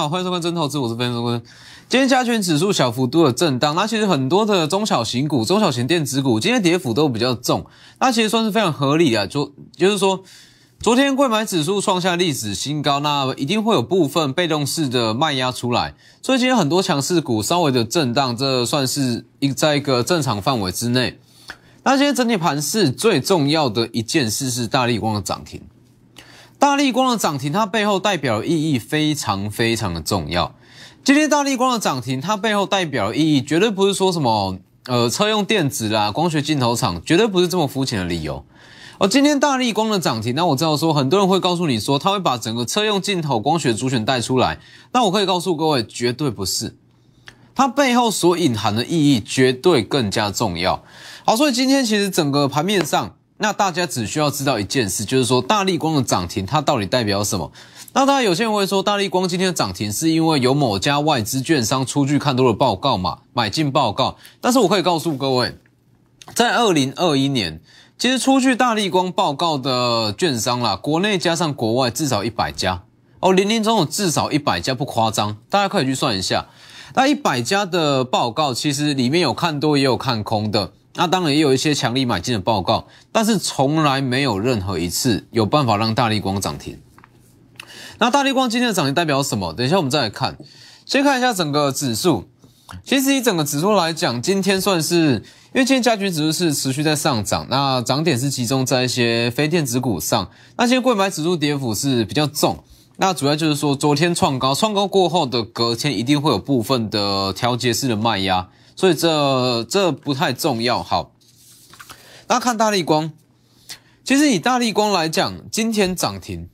好，欢迎收看真投资，我是分析师。今天加权指数小幅度的震荡，那其实很多的中小型股、中小型电子股今天跌幅都比较重，那其实算是非常合理的。就就是说，昨天贵买指数创下历史新高，那一定会有部分被动式的卖压出来，所以今天很多强势股稍微的震荡，这算是一在一个正常范围之内。那今天整体盘势最重要的一件事是大力光的涨停。大力光的涨停，它背后代表的意义非常非常的重要。今天大力光的涨停，它背后代表的意义绝对不是说什么呃车用电子啦、光学镜头厂，绝对不是这么肤浅的理由。而今天大力光的涨停，那我知道说很多人会告诉你说，他会把整个车用镜头光学主选带出来。那我可以告诉各位，绝对不是。它背后所隐含的意义，绝对更加重要。好，所以今天其实整个盘面上。那大家只需要知道一件事，就是说大力光的涨停它到底代表什么？那当然有些人会说，大力光今天的涨停是因为有某家外资券商出具看多的报告嘛，买进报告。但是我可以告诉各位，在二零二一年，其实出具大力光报告的券商啦，国内加上国外至少一百家哦，零零总有至少一百家，不夸张，大家可以去算一下。那一百家的报告，其实里面有看多也有看空的。那当然也有一些强力买进的报告，但是从来没有任何一次有办法让大力光涨停。那大力光今天的涨停代表什么？等一下我们再来看。先看一下整个指数，其实以整个指数来讲，今天算是因为今天加权指数是持续在上涨，那涨点是集中在一些非电子股上。那今天贵买指数跌幅是比较重，那主要就是说昨天创高，创高过后的隔天一定会有部分的调节式的卖压。所以这这不太重要。好，那看大力光，其实以大力光来讲，今天涨停，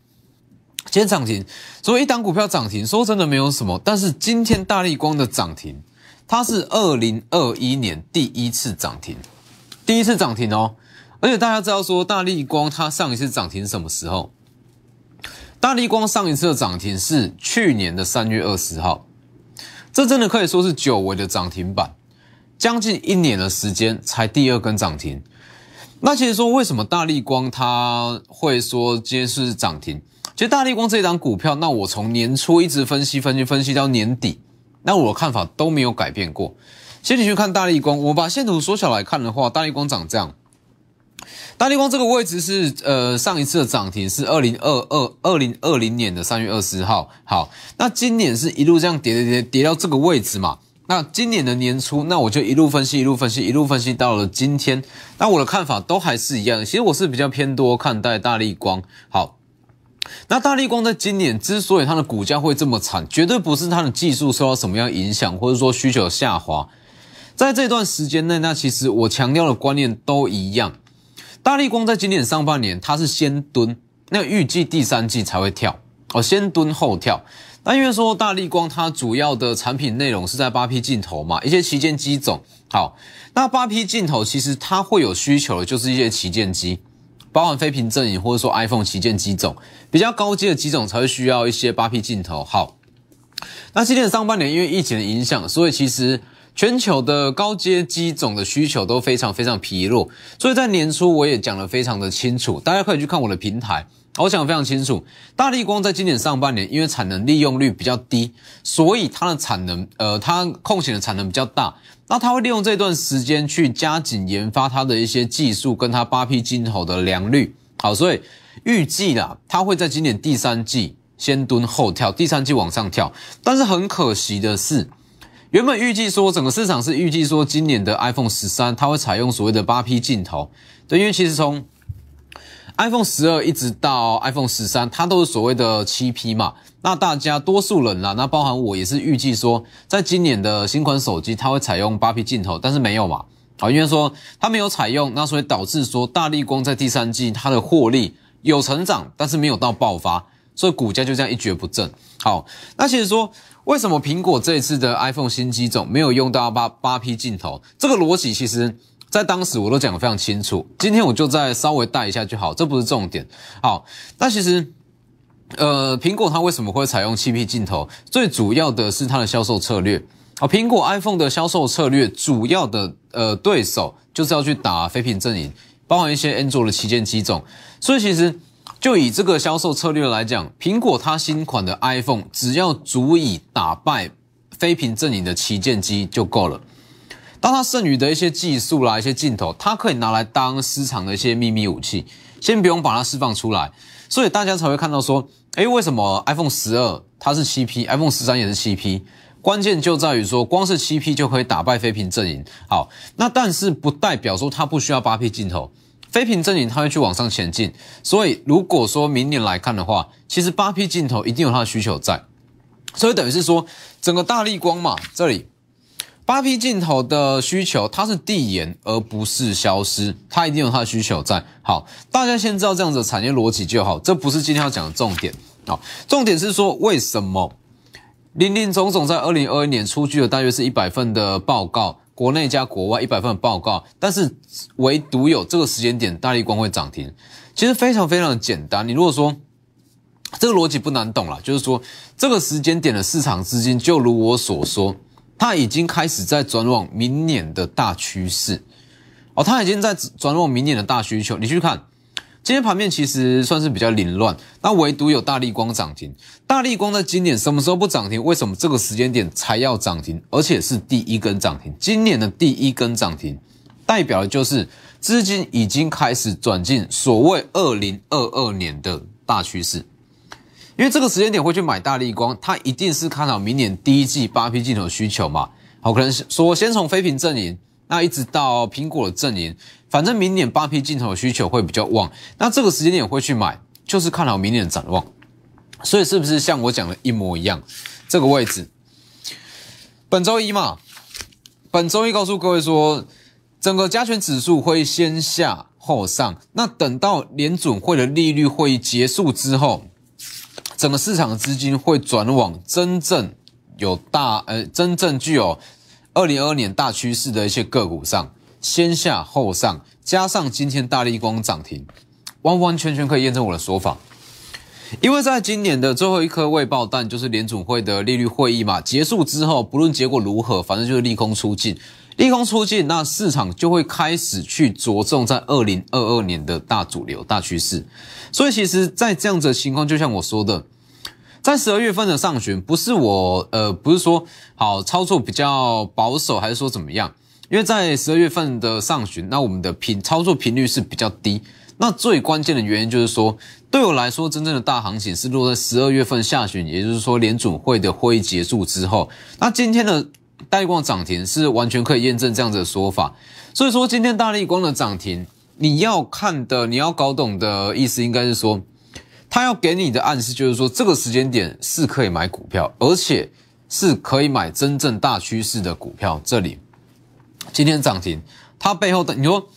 今天涨停，所以一档股票涨停，说真的没有什么。但是今天大力光的涨停，它是二零二一年第一次涨停，第一次涨停哦。而且大家知道说，大力光它上一次涨停什么时候？大力光上一次的涨停是去年的三月二十号，这真的可以说是久违的涨停板。将近一年的时间才第二根涨停，那其实说为什么大力光它会说今天是涨停？其实大力光这一档股票，那我从年初一直分析分析分析到年底，那我的看法都没有改变过。先你去看大力光，我把线图缩小来看的话，大力光长这样。大力光这个位置是呃上一次的涨停是二零二二二零二零年的三月二十号，好，那今年是一路这样跌跌跌跌到这个位置嘛？那今年的年初，那我就一路分析，一路分析，一路分析到了今天。那我的看法都还是一样，其实我是比较偏多看待大力光。好，那大力光在今年之所以它的股价会这么惨，绝对不是它的技术受到什么样影响，或者说需求下滑。在这段时间内，那其实我强调的观念都一样。大力光在今年上半年，它是先蹲，那预计第三季才会跳，哦，先蹲后跳。那因为说大力光它主要的产品内容是在八 P 镜头嘛，一些旗舰机种。好，那八 P 镜头其实它会有需求的，就是一些旗舰机，包含飞屏阵营或者说 iPhone 旗舰机种，比较高阶的机种才会需要一些八 P 镜头。好，那今年上半年因为疫情的影响，所以其实全球的高阶机种的需求都非常非常疲弱，所以在年初我也讲得非常的清楚，大家可以去看我的平台。我想非常清楚，大力光在今年上半年，因为产能利用率比较低，所以它的产能，呃，它空闲的产能比较大，那它会利用这段时间去加紧研发它的一些技术，跟它八 P 镜头的良率。好，所以预计啦，它会在今年第三季先蹲后跳，第三季往上跳。但是很可惜的是，原本预计说整个市场是预计说今年的 iPhone 十三它会采用所谓的八 P 镜头，对，因为其实从 iPhone 十二一直到 iPhone 十三，它都是所谓的七 P 嘛。那大家多数人啦，那包含我也是预计说，在今年的新款手机它会采用八 P 镜头，但是没有嘛。啊，因为说它没有采用，那所以导致说大力光在第三季它的获利有成长，但是没有到爆发，所以股价就这样一蹶不振。好，那其实说为什么苹果这一次的 iPhone 新机种没有用到八八 P 镜头？这个逻辑其实。在当时我都讲得非常清楚，今天我就再稍微带一下就好，这不是重点。好，那其实，呃，苹果它为什么会采用七 P 镜头？最主要的是它的销售策略。好，苹果 iPhone 的销售策略主要的呃对手就是要去打非屏阵营，包含一些安卓的旗舰机种。所以其实就以这个销售策略来讲，苹果它新款的 iPhone 只要足以打败非屏阵营的旗舰机就够了。当它剩余的一些技术啦、一些镜头，它可以拿来当私藏的一些秘密武器，先不用把它释放出来。所以大家才会看到说，诶，为什么 iPhone 十二它是七 P，iPhone 十三也是七 P？关键就在于说，光是七 P 就可以打败非屏阵营。好，那但是不代表说它不需要八 P 镜头，非屏阵营它会去往上前进。所以如果说明年来看的话，其实八 P 镜头一定有它的需求在。所以等于是说，整个大力光嘛，这里八 P 镜头的需求它是递延而不是消失，它一定有它的需求在。好，大家先知道这样子的产业逻辑就好，这不是今天要讲的重点。好，重点是说为什么？林林总总在二零二一年出具了大约是一百份的报告，国内加国外一百份的报告，但是唯独有这个时间点大力光会涨停，其实非常非常的简单。你如果说这个逻辑不难懂了，就是说这个时间点的市场资金，就如我所说，它已经开始在转往明年的大趋势，哦，它已经在转往明年的大需求。你去看。今天盘面其实算是比较凌乱，那唯独有大力光涨停。大力光在今年什么时候不涨停？为什么这个时间点才要涨停？而且是第一根涨停，今年的第一根涨停，代表的就是资金已经开始转进所谓二零二二年的大趋势。因为这个时间点会去买大力光，它一定是看好明年第一季八 P 镜头需求嘛？好，可能说先从飞屏阵营，那一直到苹果的阵营。反正明年八 P 镜头需求会比较旺，那这个时间点会去买，就是看好明年的展望。所以是不是像我讲的一模一样？这个位置，本周一嘛，本周一告诉各位说，整个加权指数会先下后上。那等到联准会的利率会议结束之后，整个市场的资金会转往真正有大呃真正具有二零二二年大趋势的一些个股上。先下后上，加上今天大力光涨停，完完全全可以验证我的说法。因为在今年的最后一颗未爆弹，就是联储会的利率会议嘛，结束之后，不论结果如何，反正就是利空出尽，利空出尽，那市场就会开始去着重在二零二二年的大主流、大趋势。所以，其实，在这样子的情况，就像我说的，在十二月份的上旬，不是我呃，不是说好操作比较保守，还是说怎么样？因为在十二月份的上旬，那我们的频操作频率是比较低。那最关键的原因就是说，对我来说，真正的大行情是落在十二月份下旬，也就是说联准会的会议结束之后。那今天的大力光涨停是完全可以验证这样子的说法。所以说，今天大力光的涨停，你要看的，你要搞懂的意思，应该是说，他要给你的暗示就是说，这个时间点是可以买股票，而且是可以买真正大趋势的股票。这里。今天涨停，它背后的你说，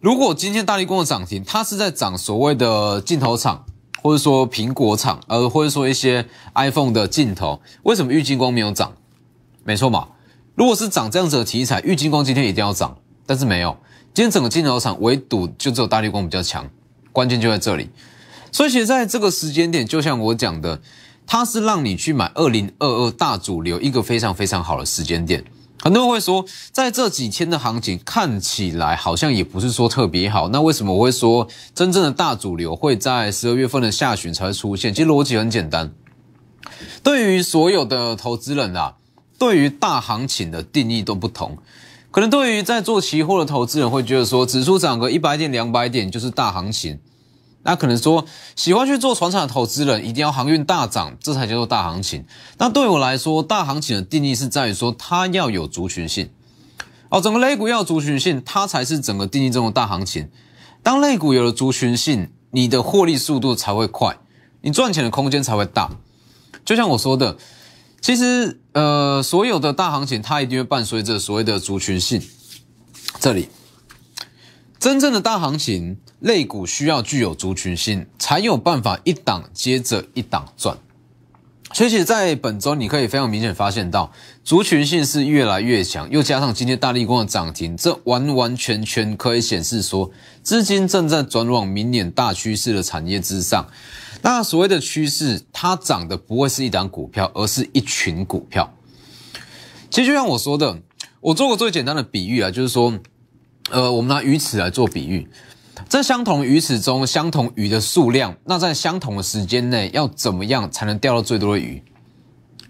如果今天大力光的涨停，它是在涨所谓的镜头厂，或者说苹果厂，呃，或者说一些 iPhone 的镜头，为什么玉金光没有涨？没错嘛，如果是涨这样子的题材，玉金光今天一定要涨，但是没有，今天整个镜头厂唯独就只有大力光比较强，关键就在这里。所以，其实在这个时间点，就像我讲的，它是让你去买二零二二大主流一个非常非常好的时间点。很多人会说，在这几天的行情看起来好像也不是说特别好。那为什么我会说真正的大主流会在十二月份的下旬才会出现？其实逻辑很简单。对于所有的投资人啊，对于大行情的定义都不同。可能对于在做期货的投资人会觉得说，指数涨个一百点、两百点就是大行情。那可能说，喜欢去做船厂的投资人，一定要航运大涨，这才叫做大行情。那对我来说，大行情的定义是在于说，它要有族群性。哦，整个类股要族群性，它才是整个定义中的大行情。当类股有了族群性，你的获利速度才会快，你赚钱的空间才会大。就像我说的，其实呃，所有的大行情，它一定会伴随着所谓的族群性。这里。真正的大行情，类股需要具有族群性，才有办法一档接着一档赚。所以，其实在本周你可以非常明显发现到，族群性是越来越强，又加上今天大力光的涨停，这完完全全可以显示说，资金正在转往明年大趋势的产业之上。那所谓的趋势，它涨的不会是一档股票，而是一群股票。其实就像我说的，我做过最简单的比喻啊，就是说。呃，我们拿鱼池来做比喻，这相同鱼池中相同鱼的数量，那在相同的时间内要怎么样才能钓到最多的鱼？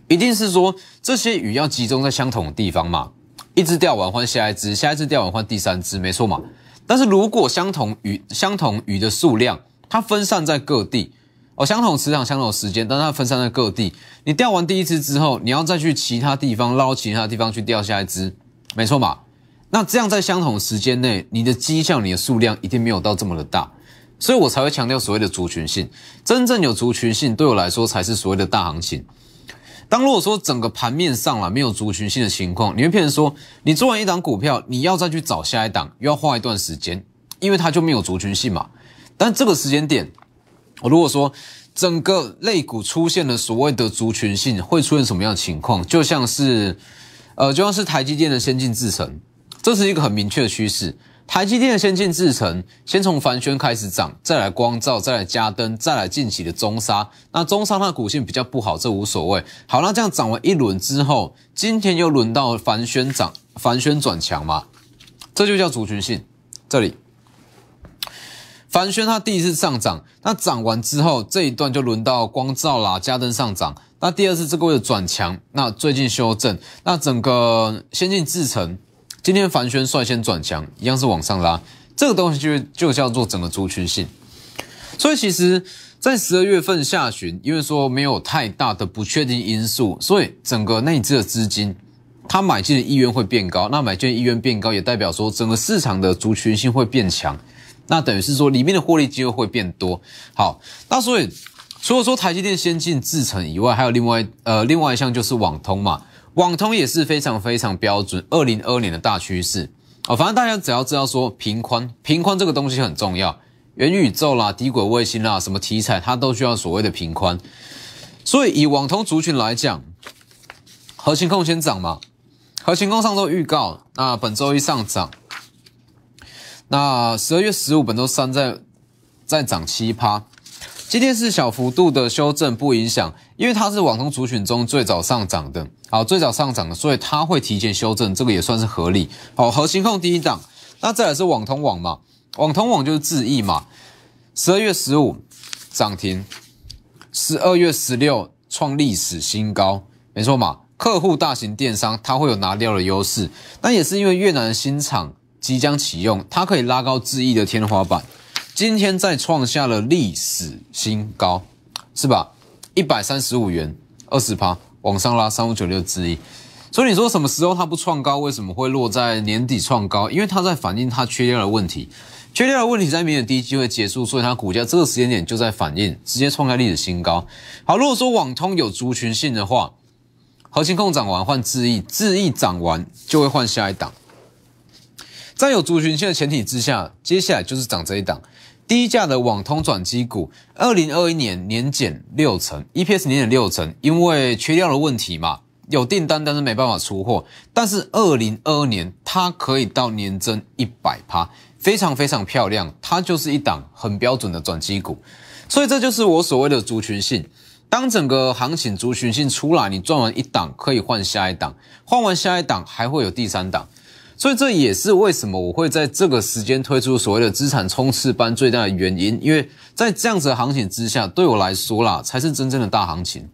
一定是说这些鱼要集中在相同的地方嘛？一只钓完换下一只，下一只钓完换第三只，没错嘛？但是如果相同鱼相同鱼的数量，它分散在各地，哦，相同磁场、相同时间，但它分散在各地，你钓完第一只之后，你要再去其他地方捞其他地方去钓下一只，没错嘛？那这样在相同时间内，你的绩效、你的数量一定没有到这么的大，所以我才会强调所谓的族群性。真正有族群性，对我来说才是所谓的大行情。当如果说整个盘面上了没有族群性的情况，你会骗人说，你做完一档股票，你要再去找下一档，又要花一段时间，因为它就没有族群性嘛。但这个时间点，我如果说整个类股出现了所谓的族群性，会出现什么样的情况？就像是，呃，就像是台积电的先进制程，这是一个很明确的趋势。台积电的先进制程，先从凡轩开始涨，再来光照，再来嘉登，再来近期的中沙。那中沙它的股性比较不好，这无所谓。好，那这样涨完一轮之后，今天又轮到凡轩涨，凡轩转强嘛，这就叫族群性。这里，凡轩它第一次上涨，那涨完之后，这一段就轮到光照啦，嘉登上涨。那第二次这个月转强，那最近修正，那整个先进制程。今天凡轩率先转强，一样是往上拉，这个东西就就叫做整个族群性。所以其实，在十二月份下旬，因为说没有太大的不确定因素，所以整个内资的资金，它买进的意愿会变高。那买进的意愿变高，也代表说整个市场的族群性会变强。那等于是说里面的获利机会会变多。好，那所以除了说台积电先进制程以外，还有另外呃另外一项就是网通嘛。网通也是非常非常标准，二零二年的大趋势哦。反正大家只要知道说平宽，平宽这个东西很重要，元宇宙啦、低轨卫星啦，什么题材它都需要所谓的平宽。所以以网通族群来讲，核心控先涨嘛，核心控上周预告，那本周一上涨，那十二月十五本周三再再涨七趴。今天是小幅度的修正，不影响，因为它是网通族群中最早上涨的，好，最早上涨的，所以它会提前修正，这个也算是合理。好，核心控第一档，那再来是网通网嘛，网通网就是智易嘛，十二月十五涨停，十二月十六创历史新高，没错嘛，客户大型电商它会有拿掉的优势，那也是因为越南的新厂即将启用，它可以拉高智易的天花板。今天再创下了历史新高，是吧？一百三十五元，二十趴往上拉，三五九六之一。所以你说什么时候它不创高？为什么会落在年底创高？因为它在反映它缺料的问题，缺料的问题在明年第一季会结束，所以它股价这个时间点就在反映，直接创下历史新高。好，如果说网通有族群性的话，核心控涨完换智易，智易涨完就会换下一档。在有族群性的前提之下，接下来就是涨这一档。低价的网通转机股，二零二一年年减六成，EPS 年减六成，因为缺料的问题嘛，有订单但是没办法出货。但是二零二二年它可以到年增一百趴，非常非常漂亮，它就是一档很标准的转机股。所以这就是我所谓的族群性。当整个行情族群性出来，你赚完一档可以换下一档，换完下一档还会有第三档。所以这也是为什么我会在这个时间推出所谓的资产冲刺班最大的原因，因为在这样子的行情之下，对我来说啦，才是真正的大行情。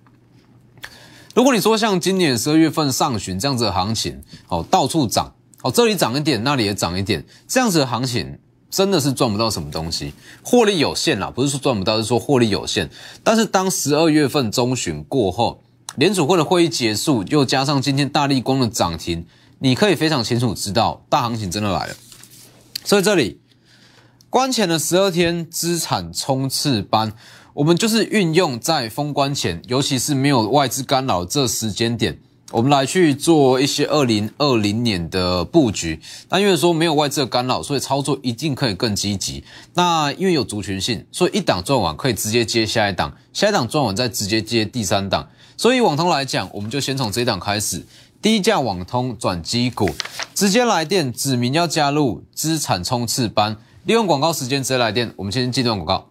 如果你说像今年十二月份上旬这样子的行情，哦，到处涨，哦，这里涨一点，那里也涨一点，这样子的行情真的是赚不到什么东西，获利有限啦，不是说赚不到，是说获利有限。但是当十二月份中旬过后，联储会的会议结束，又加上今天大力光的涨停。你可以非常清楚知道，大行情真的来了。所以这里关前的十二天资产冲刺班，我们就是运用在封关前，尤其是没有外资干扰这时间点，我们来去做一些二零二零年的布局。那因为说没有外资的干扰，所以操作一定可以更积极。那因为有族群性，所以一档赚完可以直接接下一档，下一档赚完再直接接第三档。所以网通来讲，我们就先从这一档开始。低价网通转机股，直接来电指明要加入资产冲刺班，利用广告时间直接来电。我们先进段广告。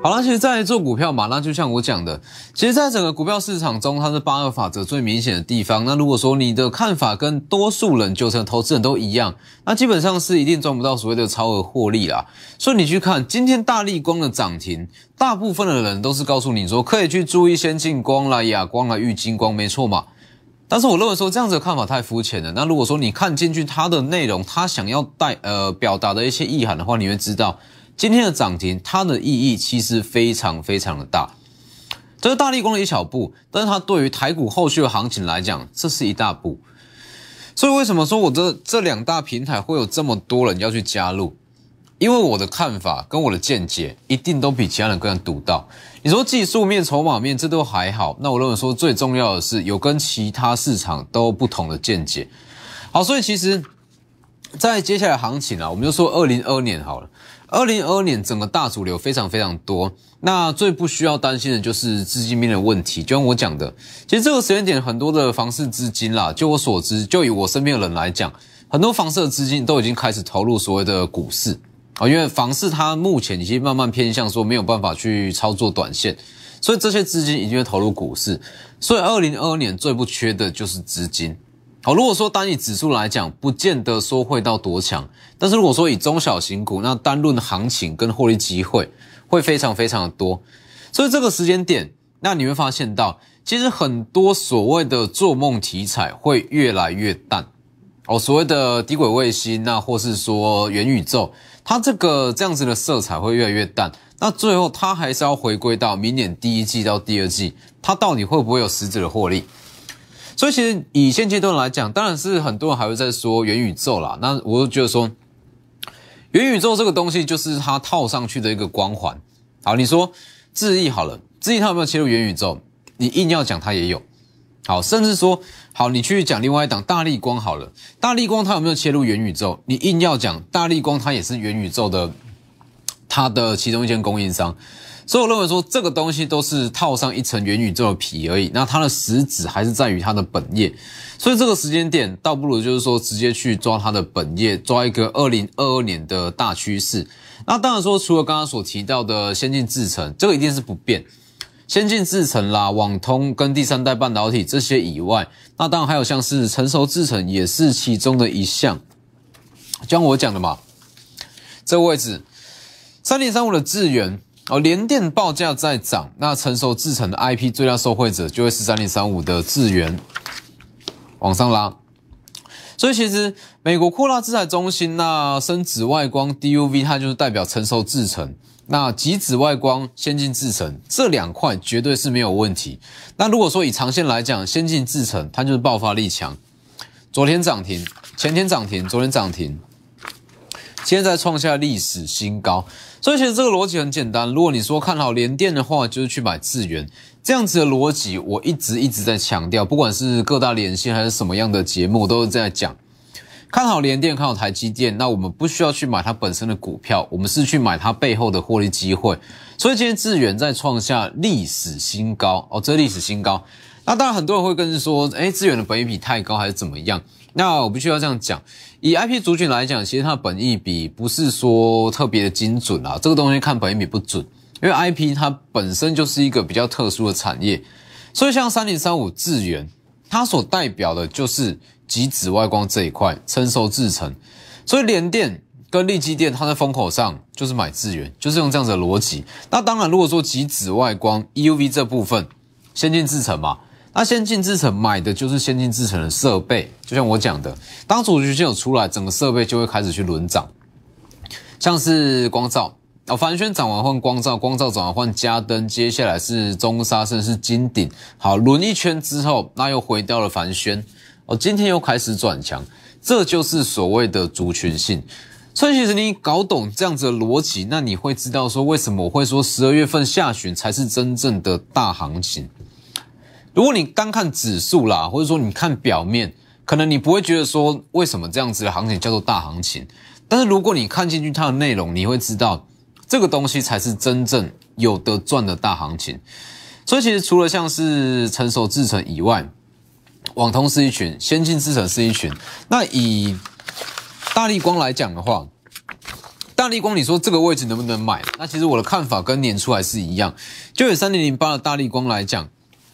好了，其实，在做股票嘛，那就像我讲的，其实，在整个股票市场中，它是八二法则最明显的地方。那如果说你的看法跟多数人、九成投资人都一样，那基本上是一定赚不到所谓的超额获利啦。所以你去看今天大力光的涨停，大部分的人都是告诉你说可以去注意先进光啦、亚光啦、玉金光，没错嘛。但是我认为说这样子的看法太肤浅了。那如果说你看进去它的内容，它想要带呃表达的一些意涵的话，你会知道。今天的涨停，它的意义其实非常非常的大，这是大力光的一小步，但是它对于台股后续的行情来讲，这是一大步。所以为什么说我这这两大平台会有这么多人要去加入？因为我的看法跟我的见解一定都比其他人更独到。你说技术面、筹码面这都还好，那我认为说最重要的是有跟其他市场都不同的见解。好，所以其实，在接下来行情啊，我们就说二零二年好了。二零二二年整个大主流非常非常多，那最不需要担心的就是资金面的问题。就像我讲的，其实这个时间点很多的房市资金啦，就我所知，就以我身边的人来讲，很多房市的资金都已经开始投入所谓的股市啊，因为房市它目前已经慢慢偏向说没有办法去操作短线，所以这些资金已经会投入股市。所以二零二二年最不缺的就是资金。好，如果说单以指数来讲，不见得说会到多强，但是如果说以中小型股，那单论行情跟获利机会会非常非常的多，所以这个时间点，那你会发现到，其实很多所谓的做梦题材会越来越淡。哦，所谓的低轨卫星，那或是说元宇宙，它这个这样子的色彩会越来越淡，那最后它还是要回归到明年第一季到第二季，它到底会不会有实质的获利？所以其实以现阶段来讲，当然是很多人还会在说元宇宙啦。那我就觉得说，元宇宙这个东西就是它套上去的一个光环。好，你说智毅好了，智毅它有没有切入元宇宙？你硬要讲它也有。好，甚至说好，你去讲另外一档大力光好了，大力光它有没有切入元宇宙？你硬要讲大力光它也是元宇宙的，它的其中一间供应商。所以我认为说这个东西都是套上一层元宇宙的皮而已，那它的实质还是在于它的本业。所以这个时间点倒不如就是说直接去抓它的本业，抓一个二零二二年的大趋势。那当然说除了刚刚所提到的先进制程，这个一定是不变，先进制程啦、网通跟第三代半导体这些以外，那当然还有像是成熟制程也是其中的一项。就像我讲的嘛，这个位置三零三五的智源。哦，联电报价在涨，那成熟制成的 IP 最大受惠者就会是三零三五的智源往上拉，所以其实美国扩大制裁中心，那深紫外光 DUV 它就是代表成熟制成，那极紫外光先进制成这两块绝对是没有问题。那如果说以长线来讲，先进制成它就是爆发力强，昨天涨停，前天涨停，昨天涨停，现在创下历史新高。所以其实这个逻辑很简单，如果你说看好联电的话，就是去买智源这样子的逻辑，我一直一直在强调，不管是各大连线还是什么样的节目，都是在讲看好联电，看好台积电。那我们不需要去买它本身的股票，我们是去买它背后的获利机会。所以今天智源在创下历史新高哦，这历史新高。那当然很多人会跟说，哎，智源的本益比太高还是怎么样？那我必须要这样讲。以 IP 族群来讲，其实它本益比不是说特别的精准啊，这个东西看本益比不准，因为 IP 它本身就是一个比较特殊的产业，所以像三零三五智源，它所代表的就是极紫外光这一块成熟制程，所以联电跟力基电它在风口上就是买智源，就是用这样子的逻辑。那当然，如果说极紫外光 EUV 这部分先进制程嘛。那先进制程买的就是先进制程的设备，就像我讲的，当主局线有出来，整个设备就会开始去轮涨，像是光照哦，凡轩涨完换光照，光照涨完换加灯，接下来是中沙，甚至是金鼎，好轮一圈之后，那又回到了凡轩哦，今天又开始转强，这就是所谓的族群性。所以其实你搞懂这样子的逻辑，那你会知道说为什么我会说十二月份下旬才是真正的大行情。如果你单看指数啦，或者说你看表面，可能你不会觉得说为什么这样子的行情叫做大行情。但是如果你看进去它的内容，你会知道这个东西才是真正有得赚的大行情。所以其实除了像是成熟制程以外，网通是一群，先进制程是一群。那以大力光来讲的话，大力光，你说这个位置能不能买？那其实我的看法跟年初还是一样，就以三零零八的大力光来讲，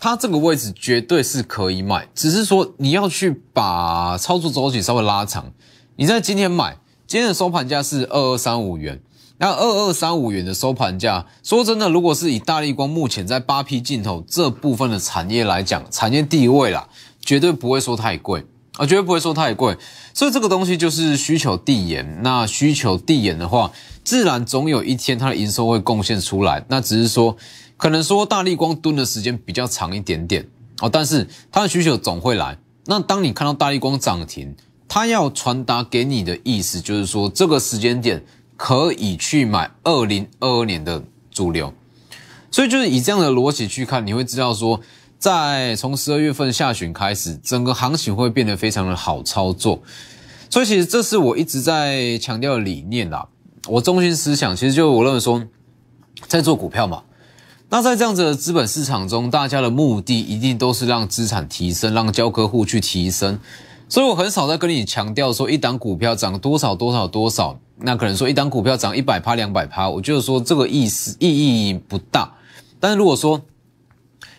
它这个位置绝对是可以买，只是说你要去把操作周期稍微拉长。你在今天买，今天的收盘价是二二三五元，那二二三五元的收盘价，说真的，如果是以大力光目前在八 P 镜头这部分的产业来讲，产业地位啦，绝对不会说太贵。啊，绝对不会说太贵，所以这个东西就是需求递延。那需求递延的话，自然总有一天它的营收会贡献出来。那只是说，可能说大力光蹲的时间比较长一点点哦，但是它的需求总会来。那当你看到大力光涨停，它要传达给你的意思就是说，这个时间点可以去买二零二二年的主流。所以就是以这样的逻辑去看，你会知道说。在从十二月份下旬开始，整个行情会变得非常的好操作，所以其实这是我一直在强调的理念啦。我中心思想其实就我认为说，在做股票嘛，那在这样子的资本市场中，大家的目的一定都是让资产提升，让交割户去提升。所以我很少在跟你强调说，一档股票涨多少多少多少，那可能说一档股票涨一百趴两百趴，我就是说这个意思意义不大。但是如果说，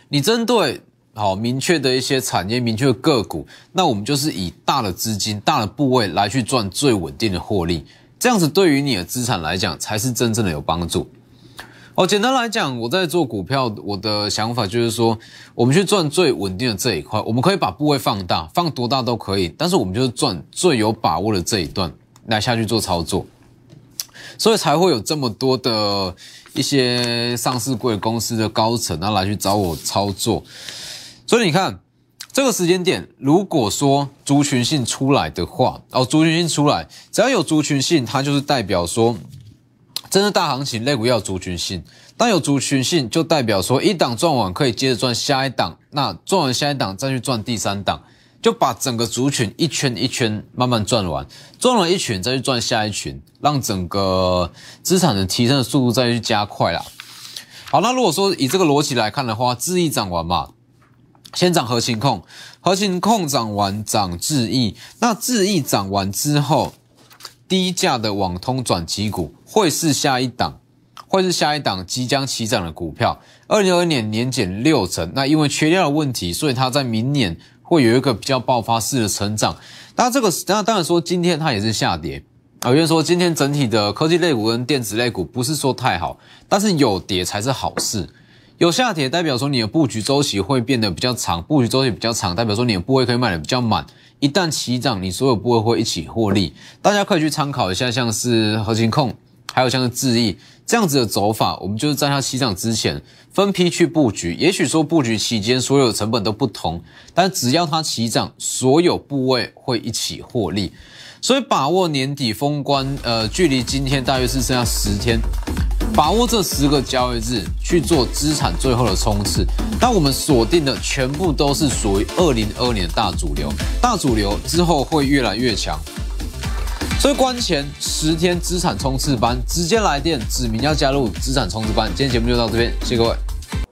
你针对好明确的一些产业、明确个股，那我们就是以大的资金、大的部位来去赚最稳定的获利，这样子对于你的资产来讲才是真正的有帮助。哦，简单来讲，我在做股票，我的想法就是说，我们去赚最稳定的这一块，我们可以把部位放大，放多大都可以，但是我们就是赚最有把握的这一段来下去做操作，所以才会有这么多的。一些上市贵公司的高层，然后来去找我操作，所以你看这个时间点，如果说族群性出来的话，哦，族群性出来，只要有族群性，它就是代表说，真的大行情，类股要族群性，当有族群性，就代表说一档赚完可以接着赚下一档，那赚完下一档再去赚第三档。就把整个族群一圈一圈慢慢转完，转了一群再去转下一群，让整个资产的提升的速度再去加快啦。好，那如果说以这个逻辑来看的话，智易涨完嘛，先涨核心控，核心控涨完涨智易，那智易涨完之后，低价的网通转机股会是下一档，会是下一档即将起涨的股票。二零二一年年减六成，那因为缺料的问题，所以它在明年。会有一个比较爆发式的成长，那这个那当然说今天它也是下跌啊，因为说今天整体的科技类股跟电子类股不是说太好，但是有跌才是好事，有下跌代表说你的布局周期会变得比较长，布局周期比较长，代表说你的部位可以卖的比较满，一旦起涨，你所有部位会一起获利，大家可以去参考一下，像是核心控。还有像是智易这样子的走法，我们就是在它起涨之前分批去布局。也许说布局期间所有的成本都不同，但只要它起涨，所有部位会一起获利。所以把握年底封关，呃，距离今天大约是剩下十天，把握这十个交易日去做资产最后的冲刺。那我们锁定的全部都是属于二零二年的大主流，大主流之后会越来越强。所以关前十天资产冲刺班，直接来电指明要加入资产冲刺班。今天节目就到这边，谢谢各位。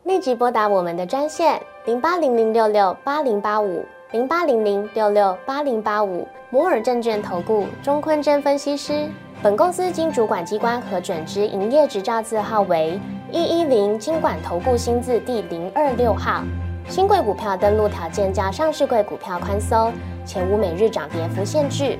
立即拨打我们的专线零八零零六六八零八五零八零零六六八零八五摩尔证券投顾钟坤真分析师。本公司经主管机关核准之营业执照字号为一一零金管投顾新字第零二六号。新贵股票登录条件较上市贵股票宽松。且无每日涨跌幅限制，